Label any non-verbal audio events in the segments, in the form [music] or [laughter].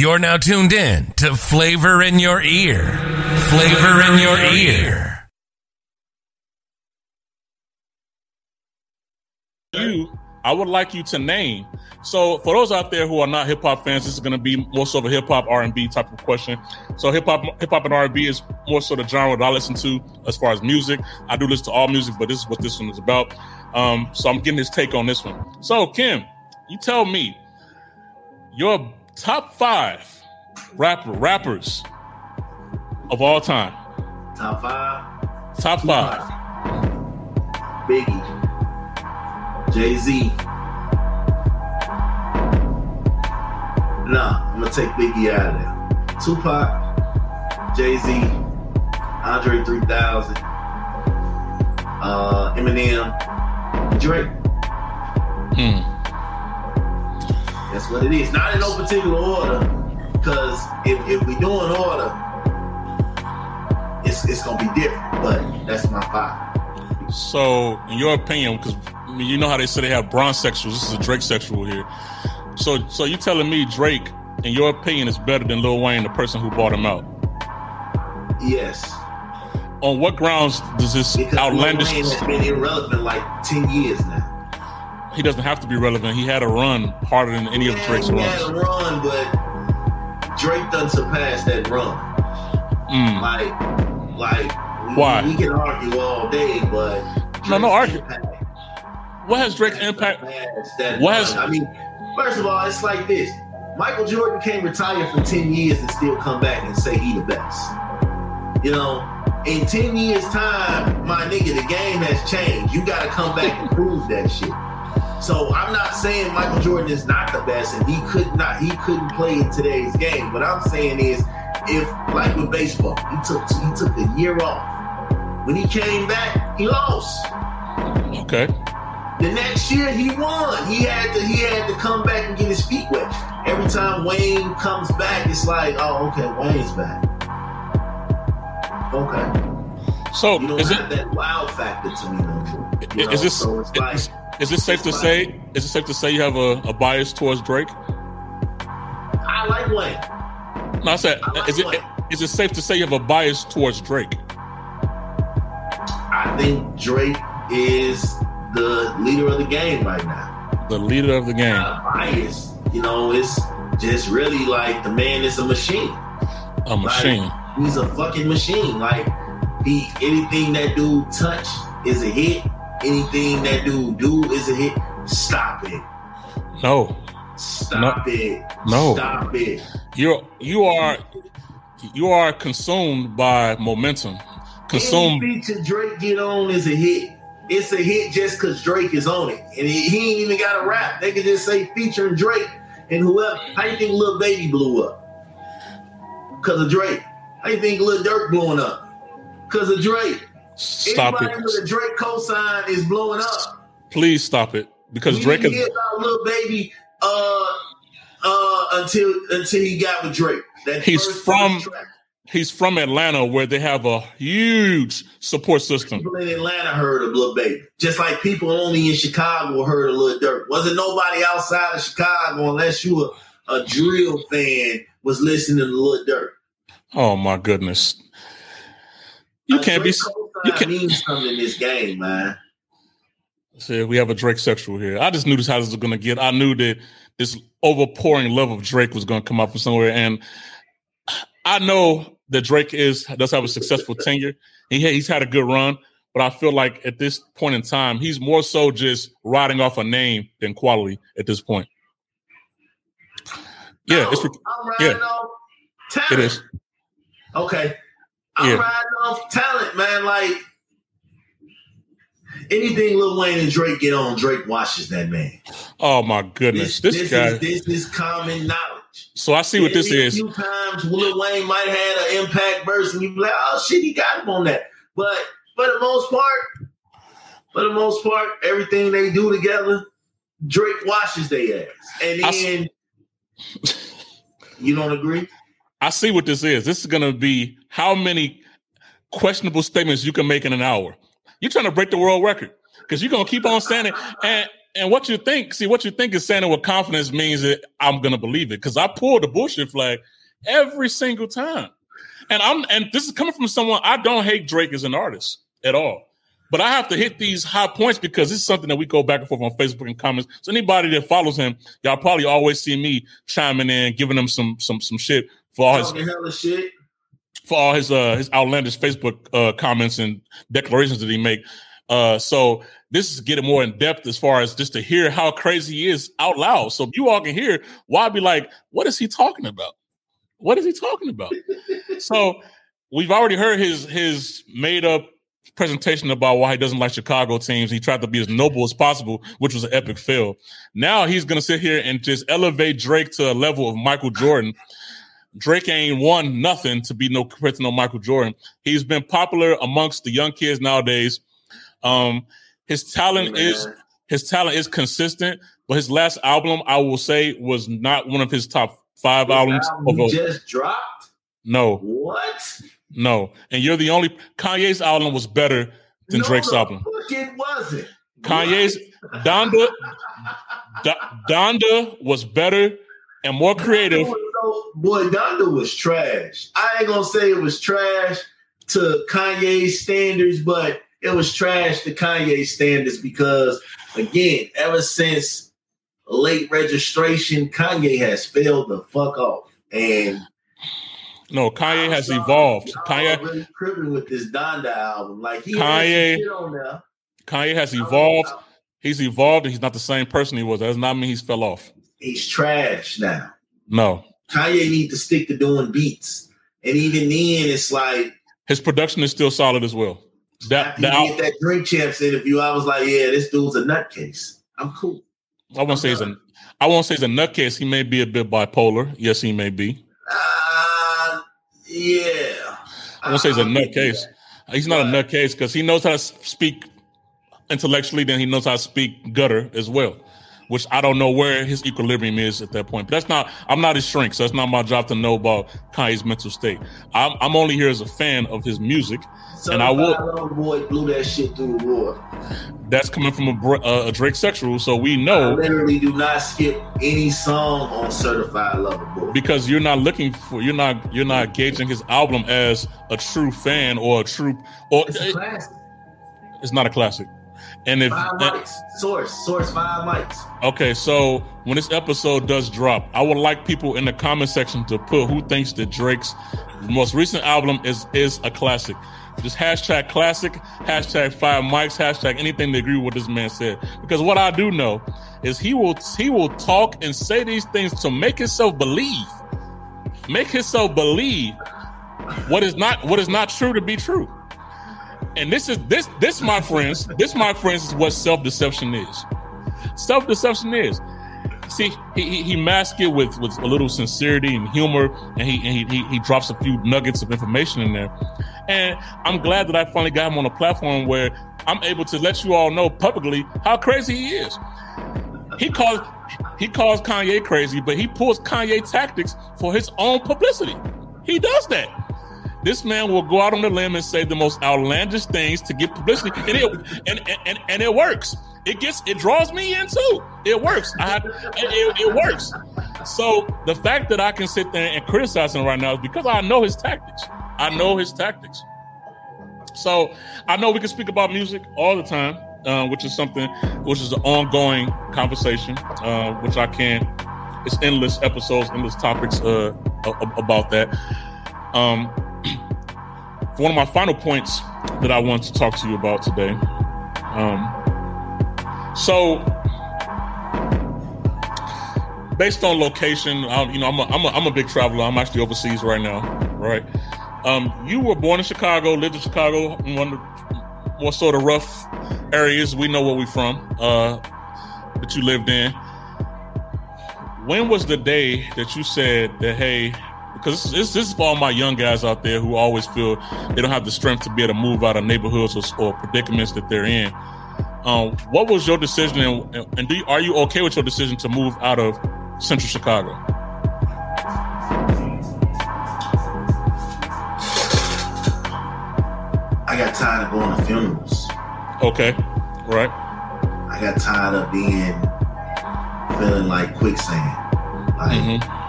You're now tuned in to Flavor in Your Ear. Flavor in Your Ear. You, I would like you to name. So, for those out there who are not hip hop fans, this is going to be more so of a hip hop R and B type of question. So, hip hop, hip hop and R and B is more so the genre that I listen to as far as music. I do listen to all music, but this is what this one is about. Um, so, I'm getting his take on this one. So, Kim, you tell me your top five rapper rappers of all time. Top five. Top five. Biggie. Jay Z. Nah, I'm gonna take Biggie out of there. Tupac, Jay Z, Andre 3000, uh, Eminem, Drake. Hmm. That's what it is. Not in no particular order, because if, if we do an order, it's it's gonna be different. But that's my five. So, in your opinion, because I mean, you know how they say they have bronze sexuals. This is a Drake sexual here. So, so you telling me Drake, in your opinion, is better than Lil Wayne, the person who bought him out? Yes. On what grounds does this Because outlandish? Lil Wayne has been irrelevant like ten years now. He doesn't have to be relevant. He had a run harder than any of Drake's he had a runs. run, but Drake done surpassed that run. Mm. Like, like we, Why? we can argue all day, but No, no Drake's argue. What has Drake's impact? that What has- I mean, first of all, it's like this: Michael Jordan can't retire for ten years and still come back and say he the best. You know, in ten years' time, my nigga, the game has changed. You got to come back and prove that shit. So I'm not saying Michael Jordan is not the best and he could not he couldn't play in today's game. What I'm saying is if like with baseball, he took he took a year off. When he came back, he lost. Okay. The next year he won. He had to he had to come back and get his feet wet. Every time Wayne comes back, it's like, oh okay, Wayne's back. Okay. So You don't is it that wow factor to me. You know? is this so it's like is, it safe to say is it safe to say you have a, a bias towards Drake? I like Wayne. No, I said I like is it Wayne. is it safe to say you have a bias towards Drake? I think Drake is the leader of the game right now. The leader of the game. Biased, you know, it's just really like the man is a machine. A machine. Like, he's a fucking machine. Like he anything that dude touch is a hit. Anything that dude do is a hit. Stop it. No. Stop it. No. Stop it. You're you are you are consumed by momentum. Consumed Any feature Drake get on is a hit. It's a hit just because Drake is on it. And he, he ain't even got a rap. They could just say featuring Drake and whoever. How you think Lil Baby blew up? Because of Drake. How you think Lil Durk blowing up? Because of Drake. Stop Anybody with a it. Drake cosign is blowing up. Please stop it. Because We Drake didn't is hear about Lil Baby uh, uh, until until he got with Drake. That He's from- he's from Atlanta where they have a huge support system. People in Atlanta heard of Lil Baby, just like people only in Chicago heard of Lil Durk. Wasn't nobody outside of Chicago unless you were a drill fan was listening to Lil Durk. Oh my goodness. You A can't be you cosign can't- means something in this game, man. See, we have a Drake sexual here. I just knew this how this was gonna get. I knew that this overpouring love of Drake was gonna come out from somewhere, and I know that Drake is does have a successful tenure. He he's had a good run, but I feel like at this point in time, he's more so just riding off a name than quality at this point. Yeah, No, it's I'm riding yeah. off it is. Okay. I'm Yeah. riding off talent, man. Like anything Lil Wayne and Drake get on, Drake washes that man. Oh my goodness, this, guy. Is, this is common knowledge. so I see what this is. A few times Lil Wayne might have had an impact verse, and you be like, "Oh shit, he got him on that." But for the most part, for the most part, everything they do together, Drake washes their ass, and then you don't agree. I see what this is. This is going to be how many questionable statements you can make in an hour. You're trying to break the world record because you're to keep on saying it. And and what you think, see, what you think is saying it with confidence means that I'm gonna believe it because I pulled the bullshit flag every single time. And I'm and this is coming from someone I don't hate Drake as an artist at all. But I have to hit these high points because it's something that we go back and forth on Facebook and comments. So anybody that follows him, y'all probably always see me chiming in, giving him some some some shit for all his shit. For all his uh his outlandish Facebook uh comments and declarations that he make. Uh so this is getting more in depth as far as just to hear how crazy he is out loud. So if you all can hear, why be like, what is he talking about? What is he talking about? so we've already heard his his made up presentation about why he doesn't like Chicago teams. He tried to be as noble as possible, which was an epic fail. Now he's gonna sit here and just elevate Drake to a level of Michael Jordan. Drake ain't won nothing to be no compared to no Michael Jordan. He's been popular amongst the young kids nowadays. Um, his talent is his talent is consistent, but his last album, I will say, was not one of his top five This albums. album Of just dropped. no, What? no, and you're the only Kanye's album was better than No, Drake's album. It wasn't. Kanye's Donda, Do- [laughs] Donda was better and more creative. Boy, Donda was trash. I ain't gonna say it was trash to Kanye's standards, but it was trash to Kanye's standards because, again, ever since late registration, Kanye has failed the fuck off. And No, Kanye has y'all- evolved. Kanye, really tripping with this Donda album. Like he Kanye- had some shit on there. Kanye has evolved. He's evolved. and He's not the same person he was. That does not mean he's fell off. He's trash now. No, Kanye need to stick to doing beats. And even then, it's like his production is still solid as well. That after that that Drink Champs interview, I was like, yeah, this dude's a nutcase. I'm cool. I won't say he's a. I won't say he's a nutcase. He may be a bit bipolar. Yes, he may be. Uh, yeah. I won't say he's a I'll give you nutcase. He's not a nutcase because he knows how to speak intellectually. Then he knows how to speak gutter as well, which I don't know where his equilibrium is at that point. But that's not. I'm not his shrink, so that's not my job to know about Kanye's mental state. I'm, I'm only here as a fan of his music. And I will- Boy blew that shit through the water. That's coming from a, uh, a Drake sexual, so we I know literally do not skip any song on Certified Lover Boy. because you're not looking for you're not you're not gauging his album as a true fan or a true or It's a classic. it's not a classic. And if Five mics. Source. Source five mics. okay, so when this episode does drop, I would like people in the comment section to put who thinks that Drake's most recent album is is a classic. Just hashtag classic, hashtag five mics, hashtag anything to agree with what this man said. Because what I do know is he will he will talk and say these things to make himself believe, make himself believe what is not what is not true to be true. And this is this this my friends, this my friends is what self deception is. Self deception is. See, he, he he masks it with with a little sincerity and humor, and he and he he drops a few nuggets of information in there. And I'm glad that I finally got him on a platform where I'm able to let you all know publicly how crazy he is. He calls he calls Kanye crazy, but he pulls Kanye tactics for his own publicity. He does that. This man will go out on the limb and say the most outlandish things to get publicity, and it and, and, and it works. It gets it draws me in too. It works. I it, it, works. So the fact that I can sit there and criticize him right now is because I know his tactics. I know his tactics. So I know we can speak about music all the time, uh, which is something which is an ongoing conversation, uh, which I can. It's endless episodes, endless topics uh, about that. Um, one of my final points that I want to talk to you about today. Um, so, based on location, um, you know, I'm a, I'm, a, I'm a big traveler. I'm actually overseas right now, right? Um, you were born in Chicago, lived in Chicago, in one of the more sort of rough areas. We know where we're from, uh, that you lived in. When was the day that you said that, hey, because this, is for all my young guys out there who always feel they don't have the strength to be able to move out of neighborhoods or, or predicaments that they're in. Um, what was your decision, and, and do you, are you okay with your decision to move out of Central Chicago? I got tired of going to funerals. Okay, right. I I got tired of being feeling like quicksand. Like mm-hmm.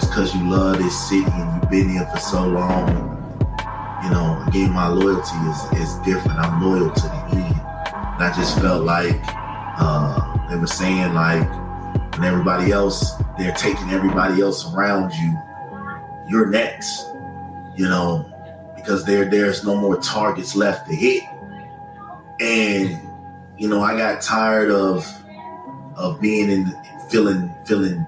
Just because you love this city and you've been here for so long, you know, again, my loyalty is is different. I'm loyal to the end. And I just felt like uh, they were saying like when everybody else they're taking everybody else around you, you're next. You know, because there there's no more targets left to hit. And you know, I got tired of of being in feeling feeling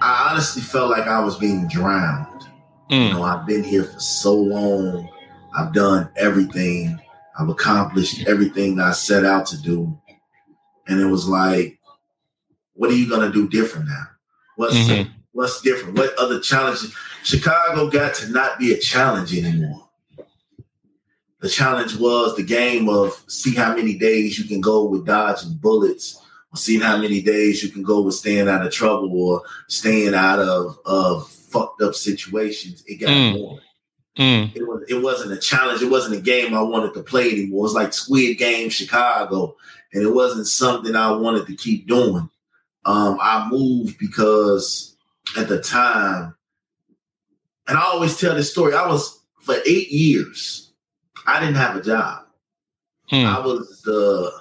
I honestly felt like I was being drowned. Mm. You know, I've been here for so long. I've done everything. I've accomplished everything I set out to do. And it was like, what are you gonna do different now? What's mm-hmm. what's different? What other challenges? Chicago got to not be a challenge anymore. The challenge was the game of see how many days you can go with dodging bullets, seeing how many days you can go with staying out of trouble or staying out of of fucked up situations. It got mm. more. Mm. It was it wasn't a challenge. It wasn't a game I wanted to play anymore. It was like Squid Game Chicago, and it wasn't something I wanted to keep doing. Um, I moved because at the time, and I always tell this story. I was for eight years. I didn't have a job. Hmm. I was the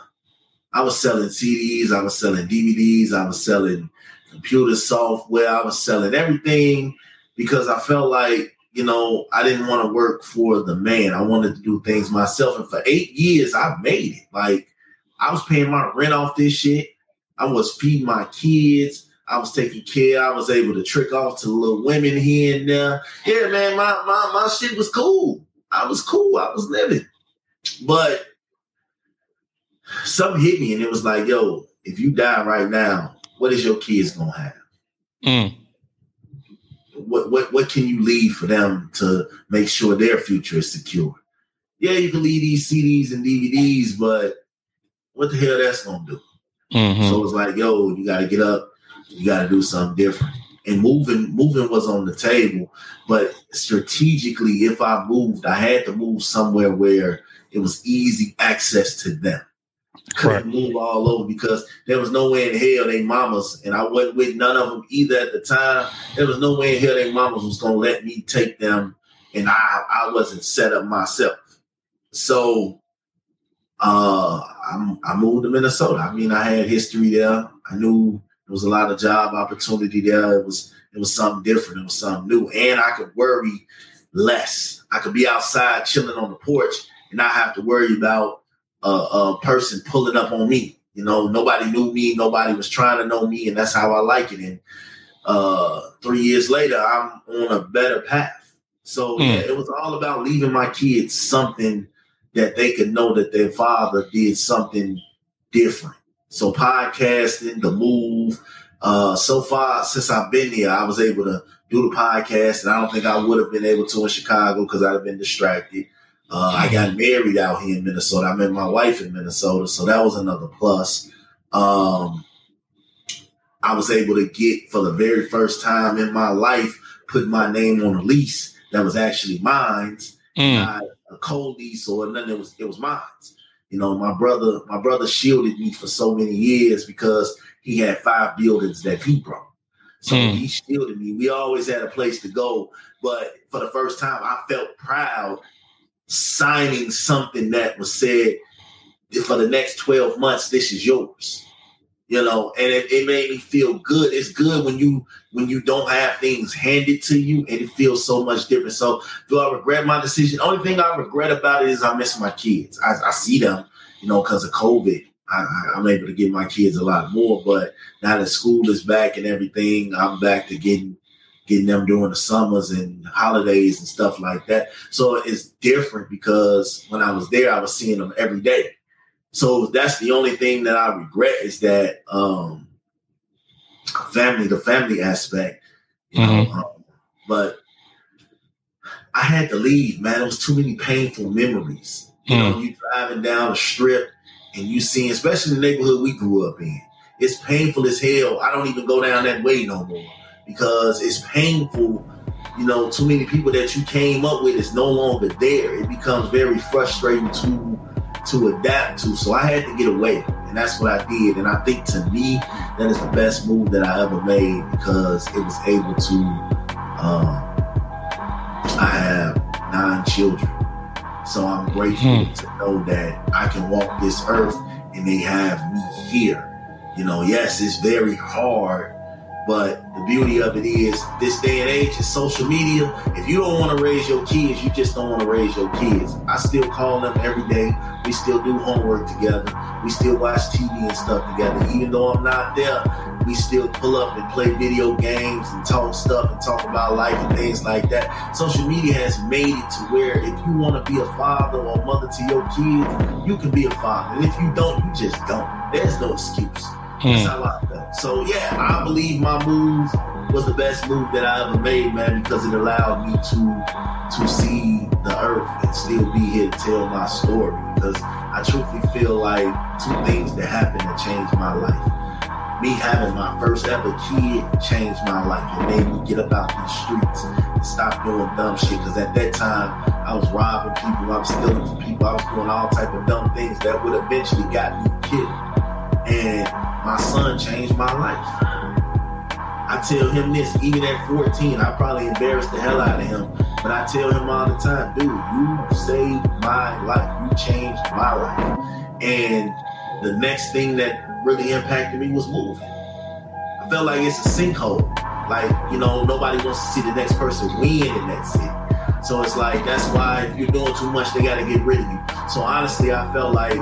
I was selling CDs, I was selling DVDs, I was selling computer software, I was selling everything because I felt like, you know, I didn't want to work for the man. I wanted to do things myself. And for eight years, I made it. Like I was paying my rent off this shit. I was feeding my kids. I was taking care. I was able to trick off to little women here and there. Yeah, man, my my my shit was cool. I was cool. I was living. But something hit me and it was like, yo, if you die right now, what is your kids gonna have? Mm. What what what can you leave for them to make sure their future is secure? Yeah, you can leave these CDs and DVDs, but what the hell that's gonna do? Mm-hmm. So it's like, yo, you gotta get up, you gotta do something different and moving moving was on the table but strategically if i moved i had to move somewhere where it was easy access to them couldn't move all over because there was no way in hell they mamas and i wasn't with none of them either at the time there was no way in hell they mamas was going to let me take them and i i wasn't set up myself so uh I, I moved to minnesota i mean i had history there i knew there was a lot of job opportunity there. It was it was something different. It was something new, and I could worry less. I could be outside chilling on the porch and not have to worry about a, a person pulling up on me. You know, nobody knew me. Nobody was trying to know me, and that's how I like it. And uh, three years later, I'm on a better path. So mm. yeah, it was all about leaving my kids something that they could know that their father did something different. So podcasting, the move. Uh, so far since I've been here, I was able to do the podcast, and I don't think I would have been able to in Chicago because I'd have been distracted. Uh, I got married out here in Minnesota. I met my wife in Minnesota, so that was another plus. Um, I was able to get for the very first time in my life put my name on a lease that was actually mine, mm. not a cold lease or nothing. It was it was mine. You know, my brother, my brother shielded me for so many years because he had five buildings that he brought. So mm. he shielded me. We always had a place to go. But for the first time, I felt proud signing something that was said for the next 12 months, this is yours. You know and it, it, made me feel good. It's good when you when you don't have things handed to you and it feels so much different. So do i regret my decision? Only thing i regret about it is i miss my kids. I, I see them you know because of covid. I, am able to give my kids a lot more but now that school is back and everything i'm back to getting getting them during the summers and holidays and stuff like that so it's different because when i was there i was seeing them every day so that's the only thing that I regret is that um, family, the family aspect. You mm-hmm. know, um, but I had to leave, man. It was too many painful memories. You mm. know, you driving down the strip and you seeing, especially the neighborhood we grew up in. It's painful as hell. I don't even go down that way no more because it's painful. You know, too many people that you came up with is no longer there. It becomes very frustrating to to adapt to. So I had to get away, and that's what I did. And I think to me, that is the best move that I ever made because it was able to. Um, I have nine children, so I'm grateful hmm. to know that I can walk this earth and they have me here. You know, yes, it's very hard but the beauty of it is, this day and age is social media. If you don't want to raise your kids, you just don't want to raise your kids. I still call them every day. We still do homework together. We still watch TV and stuff together. Even though I'm not there, we still pull up and play video games and talk stuff and talk about life and things like that. Social media has made it to where if you want to be a father or mother to your kids, you can be a father. And if you don't, you just don't. There's no excuse. Hmm. That's how I felt. So yeah, I believe my move was the best move that I ever made, man, because it allowed me to to see the earth and still be here to tell my story. Because I truthfully feel like two things that happened that changed my life. Me having my first ever kid changed my life. It made me get up out these streets and stop doing dumb shit. Because at that time, I was robbing people, I was stealing from people, I was doing all type of dumb things that would eventually got me killed. And my son changed my life. I tell him this, even at 14, I probably embarrassed the hell out of him. But I tell him all the time, dude, you saved my life. You changed my life. And the next thing that really impacted me was moving. I felt like it's a sinkhole. Like, you know, nobody wants to see the next person win in that city. So it's like, that's why if you're doing too much, they got to get rid of you. So honestly, I felt like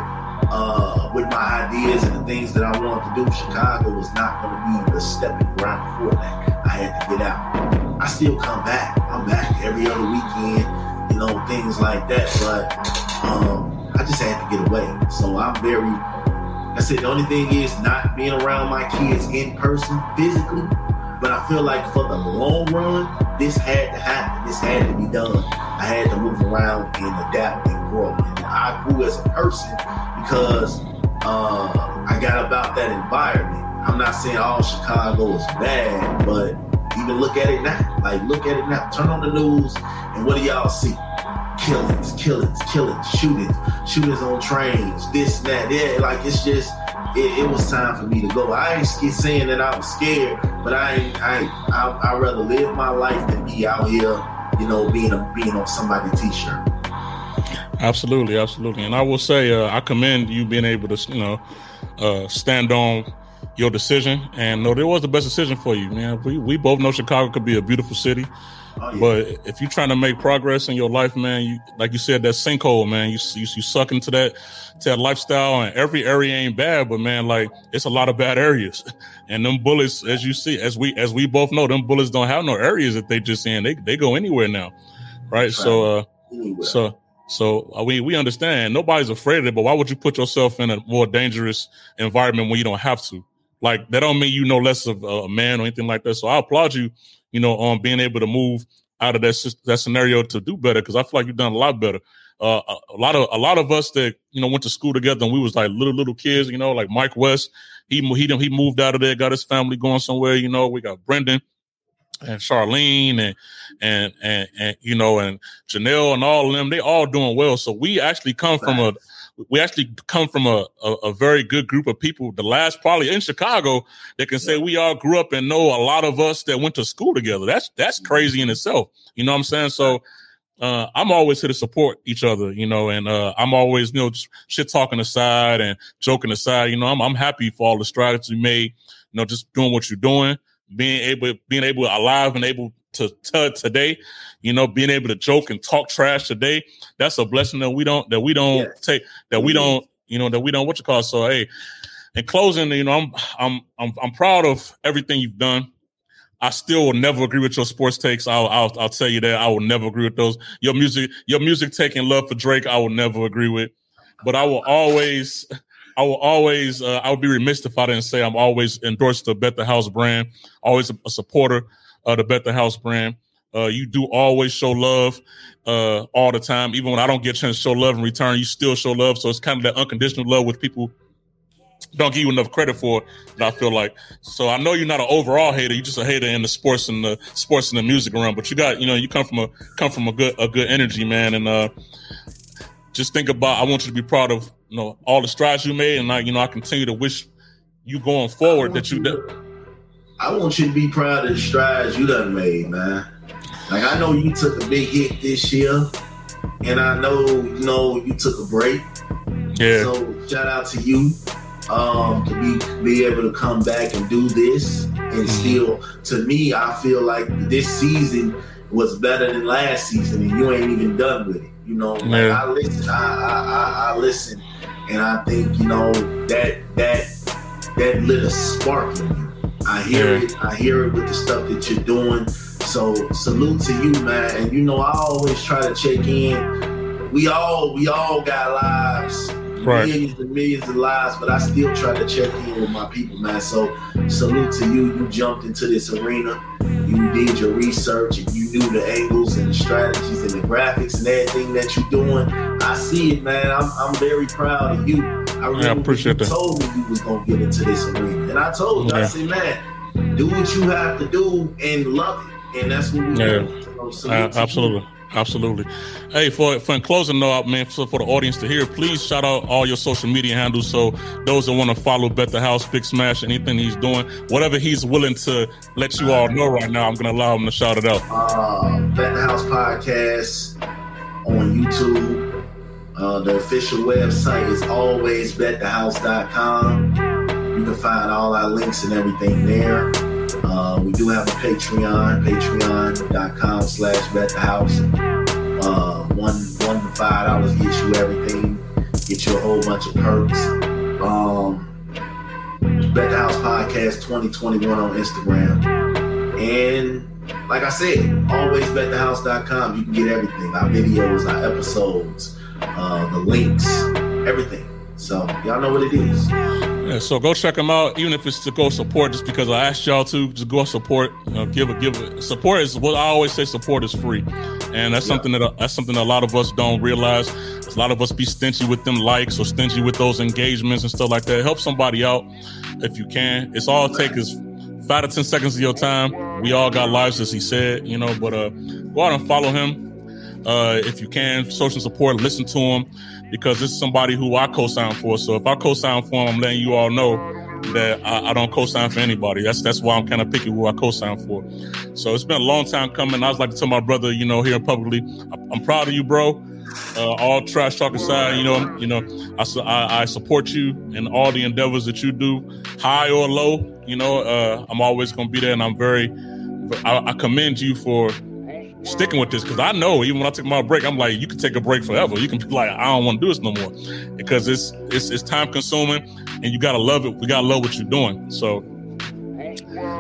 uh, with my ideas and the things that I wanted to do, Chicago was not going to be the stepping ground for that. I had to get out. I still come back. I'm back every other weekend, you know, things like that. But um, I just had to get away. So I'm very. I said the only thing is not being around my kids in person physically. But I feel like for the long run, this had to happen. This had to be done. I had to move around and adapt and And I grew as a person because uh, I got about that environment. I'm not saying all Chicago is bad, but even look at it now. Like, look at it now. Turn on the news, and what do y'all see? Killings, killings, killings, shootings, shootings on trains, this, that. Yeah, like it's just, it, it was time for me to go. I ain't saying that I was scared, but I I, I, I'd rather live my life than be out here, you know, being a, being on somebody's t-shirt. Absolutely, absolutely. And I will say, uh, I commend you being able to, you know, uh, stand on your decision. And no, it was the best decision for you, man. We we both know Chicago could be a beautiful city. Oh, yeah. But if you're trying to make progress in your life, man, you like you said, that sinkhole, man, you, you you suck into that to that lifestyle, and every area ain't bad, but man, like it's a lot of bad areas, [laughs] and them bullets, as you see, as we as we both know, them bullets don't have no areas that they just in. They they go anywhere now, right? right. So uh, anywhere. so so uh, we we understand nobody's afraid of it, but why would you put yourself in a more dangerous environment when you don't have to? Like that don't mean you know less of a man or anything like that. So I applaud you, you know, on being able to move out of that that scenario to do better because I feel like you've done a lot better. Uh, a, a, lot of a lot of us that you know went to school together and we was like little little kids, you know, like Mike West. He he he moved out of there, got his family going somewhere. You know, we got Brendan and Charlene and and and and you know and Janelle and all of them, they all doing well. So we actually come from a we actually come from a, a, a, very good group of people. The last probably in Chicago that can say we all grew up and know a lot of us that went to school together. That's that's crazy in itself. You know what I'm saying? So uh, I'm always here to support each other, you know, and uh, I'm always, you know, shit talking aside and joking aside, you know, I'm I'm happy for all the strides you made, you know, just doing what you're doing being able being able alive and able to, to today, you know, being able to joke and talk trash today, that's a blessing that we don't that we don't yes. take that we mm-hmm. don't you know that we don't what you call. So hey, in closing, you know, I'm I'm I'm I'm proud of everything you've done. I still will never agree with your sports takes. I'll, I'll, I'll tell you that I will never agree with those. Your music, your music taking love for Drake, I will never agree with. But I will always, I will always, uh, I would be remiss if I didn't say I'm always endorsed the Bet the House brand, always a, a supporter of the Bet the House brand. Uh, you do always show love uh, all the time, even when I don't get a chance to show love in return. You still show love, so it's kind of that unconditional love with people don't give you enough credit for that I feel like. So I know you're not an overall hater. You're just a hater in the sports and the sports and the music realm. But you got, you know, you come from a come from a good a good energy, man. And uh just think about I want you to be proud of you know all the strides you made, and I, you know, I continue to wish you going forward that you. did. I want you to be proud of the strides you done made, man. Like I know you took a big hit this year, and I know you know you took a break. Yeah. So shout out to you um, to be be able to come back and do this, and mm-hmm. still, to me, I feel like this season was better than last season, and you ain't even done with it. You know, like yeah. I listen, I, I, I, I listen, and I think you know that that that lit a spark in you. I hear it. I hear it with the stuff that you're doing. So salute to you, man. And you know, I always try to check in. We all we all got lives right. millions and millions of lives, but I still try to check in with my people, man. So salute to you. You jumped into this arena. You did your research and you knew the angles and the strategies and the graphics and everything that you're doing. I see it, man. I'm, I'm very proud of you. I remember yeah, I appreciate you that. told me you was gonna get into this arena, and I told you, yeah. I said, man, do what you have to do and love it, and that's what we yeah. do. So uh, absolutely. Absolutely. Hey, for for in closing note, man, so for the audience to hear, please shout out all your social media handles. So those that want to follow Bet the House, Big Smash, anything he's doing, whatever he's willing to let you all know right now, I'm gonna allow him to shout it out. Uh, Bet the House podcast on YouTube. Uh, the official website is always betthehouse.com. You can find all our links and everything there. Uh, we do have a Patreon, patreon.com slash bet the house. Uh, one, one to five dollars gets you everything, get you a whole bunch of perks. Um, Bet the House Podcast 2021 on Instagram. And like I said, always betthehouse.com. You can get everything our videos, our episodes, uh, the links, everything. So y'all know what it is. Yeah, so go check them out, even if it's to go support. Just because I asked y'all to, just go support. You know, give a give a support is what I always say. Support is free, and that's yeah. something that that's something that a lot of us don't realize. A lot of us be stingy with them likes or stingy with those engagements and stuff like that. Help somebody out if you can. It's all it take is five to ten seconds of your time. We all got lives, as he said, you know. But uh, go out and follow him uh, if you can. Social support, listen to him because this is somebody who I co-sign for. So if I co-sign for him, I'm letting you all know that I, I don't co-sign for anybody. That's that's why I'm kind of picky who I co-sign for. So it's been a long time coming. I was like to tell my brother, you know, here publicly, I'm proud of you, bro. Uh, all trash talk aside, you know, you know, I, I, I, support you in all the endeavors that you do, high or low. You know, uh, I'm always going to be there, and I'm very, I, I commend you for sticking with this because I know even when I take my break, I'm like, you can take a break forever. You can be like, I don't want to do this no more because it's it's it's time consuming and you gotta love it. We gotta love what you're doing. So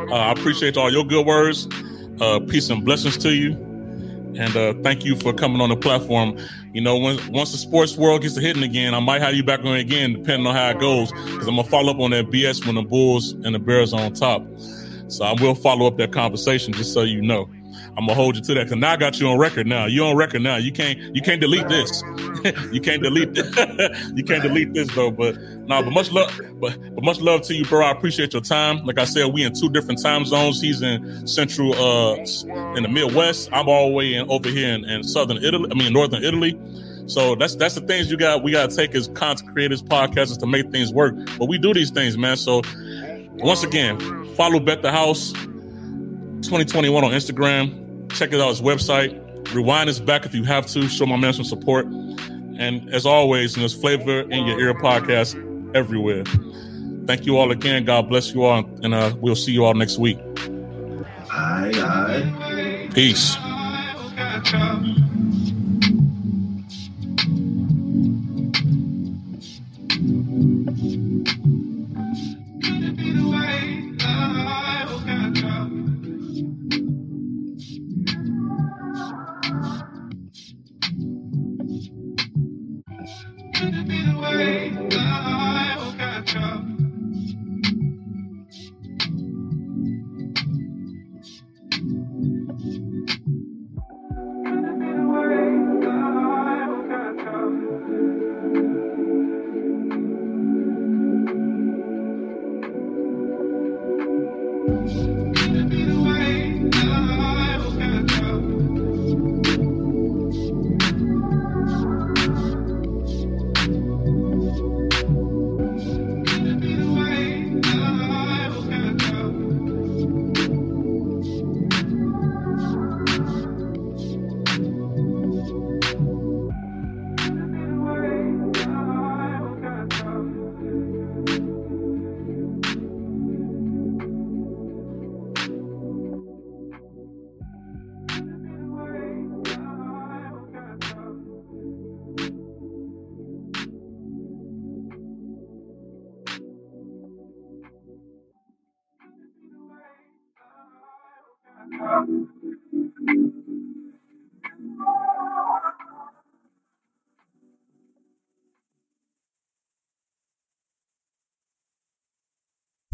uh, I appreciate all your good words. Uh, peace and blessings to you. And uh, thank you for coming on the platform. You know, when, once the sports world gets to hitting again, I might have you back on again, depending on how it goes, because I'm gonna follow up on that BS when the Bulls and the Bears are on top. So I will follow up that conversation just so you know. I'm gonna hold you to that because now I got you on record. Now you on record. Now you can't you can't delete this. [laughs] you can't delete this. [laughs] you can't delete this though. But no, nah, but much love. But but much love to you, bro. I appreciate your time. Like I said, we in two different time zones. He's in central, uh, in the Midwest. I'm all the way in over here in, in southern Italy. I mean northern Italy. So that's that's the things you got. We got to take as content creators, podcasters to make things work. But we do these things, man. So once again, follow Bet the House 2021 on Instagram Check it out his website. Rewind this back if you have to. Show my man some support. And as always, there's flavor in your ear podcast everywhere. Thank you all again. God bless you all. And uh, we'll see you all next week. Aye, aye. Peace.